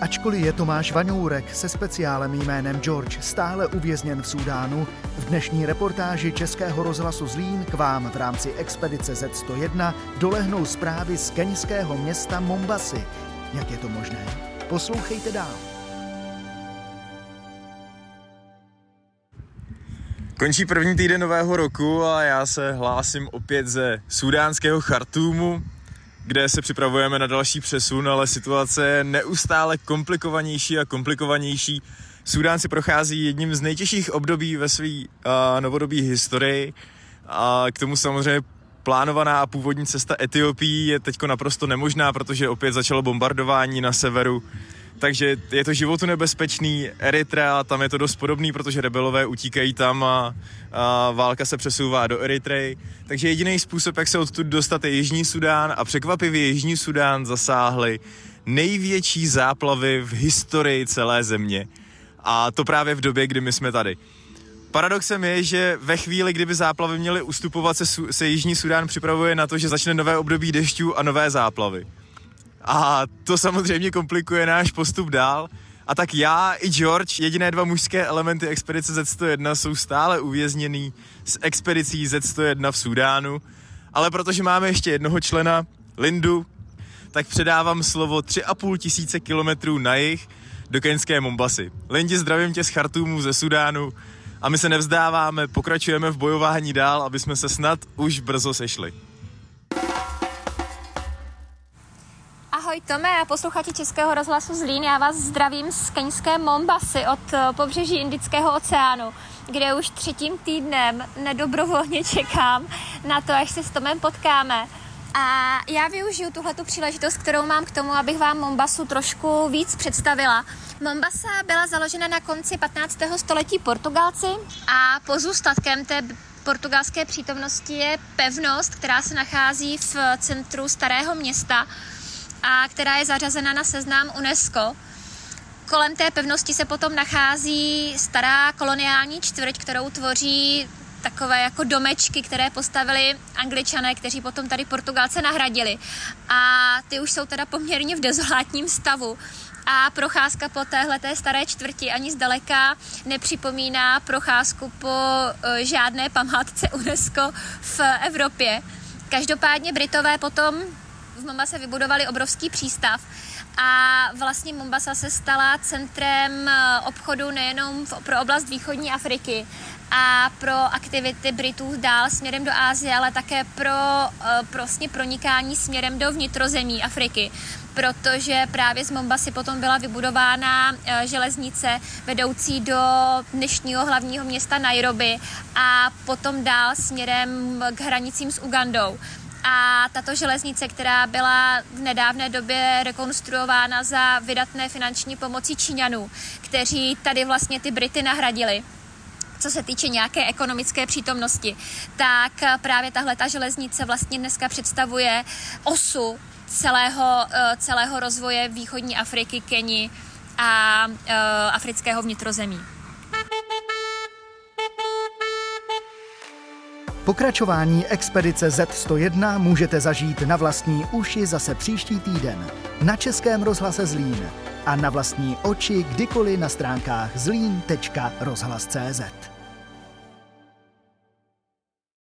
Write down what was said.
Ačkoliv je Tomáš Vaňourek se speciálem jménem George stále uvězněn v Súdánu, v dnešní reportáži Českého rozhlasu Zlín k vám v rámci expedice Z101 dolehnou zprávy z keňského města Mombasy. Jak je to možné? Poslouchejte dál. Končí první týden nového roku a já se hlásím opět ze sudánského Chartúmu, kde se připravujeme na další přesun, ale situace je neustále komplikovanější a komplikovanější. Sudán si prochází jedním z nejtěžších období ve své uh, novodobí historii a k tomu samozřejmě plánovaná a původní cesta Etiopii je teď naprosto nemožná, protože opět začalo bombardování na severu takže je to životu nebezpečný. Eritrea, tam je to dost podobný, protože rebelové utíkají tam a, a válka se přesouvá do Eritreji. Takže jediný způsob, jak se odtud dostat, je Jižní Sudán a překvapivě Jižní Sudán zasáhly největší záplavy v historii celé země. A to právě v době, kdy my jsme tady. Paradoxem je, že ve chvíli, kdyby záplavy měly ustupovat, se, se Jižní Sudán připravuje na to, že začne nové období dešťů a nové záplavy. A to samozřejmě komplikuje náš postup dál. A tak já i George, jediné dva mužské elementy expedice Z101 jsou stále uvězněný s expedicí Z101 v Súdánu. Ale protože máme ještě jednoho člena, Lindu, tak předávám slovo 3,5 tisíce kilometrů na jih do keňské Mombasy. Lindi, zdravím tě z Chartumu, ze Sudánu a my se nevzdáváme, pokračujeme v bojování dál, aby jsme se snad už brzo sešli. Ahoj Tome a posluchači Českého rozhlasu Zlín, já vás zdravím z keňské Mombasy od eh, pobřeží Indického oceánu, kde už třetím týdnem nedobrovolně čekám na to, až se s Tomem potkáme. A já využiju tuhletu příležitost, kterou mám k tomu, abych vám Mombasu trošku víc představila. Mombasa byla založena na konci 15. století Portugalci a pozůstatkem té portugalské přítomnosti je pevnost, která se nachází v centru starého města a která je zařazena na seznam UNESCO. Kolem té pevnosti se potom nachází stará koloniální čtvrť, kterou tvoří takové jako domečky, které postavili angličané, kteří potom tady Portugalce nahradili. A ty už jsou teda poměrně v dezolátním stavu. A procházka po téhle té staré čtvrti ani zdaleka nepřipomíná procházku po e, žádné památce UNESCO v Evropě. Každopádně Britové potom v Mombase vybudovali obrovský přístav a vlastně Mombasa se stala centrem eh, obchodu nejenom pro oblast východní Afriky a pro aktivity Britů dál směrem do Ázie, ale také pro prostě pronikání směrem do vnitrozemí Afriky. Protože právě z Mombasy potom byla vybudována eh, železnice vedoucí do dnešního hlavního města Nairobi a potom dál směrem k hranicím s Ugandou a tato železnice, která byla v nedávné době rekonstruována za vydatné finanční pomoci Číňanů, kteří tady vlastně ty Brity nahradili co se týče nějaké ekonomické přítomnosti, tak právě tahle ta železnice vlastně dneska představuje osu celého, eh, celého rozvoje východní Afriky, Keni a eh, afrického vnitrozemí. Pokračování expedice Z101 můžete zažít na vlastní uši zase příští týden na Českém rozhlase Zlín a na vlastní oči kdykoliv na stránkách zlín.rozhlas.cz.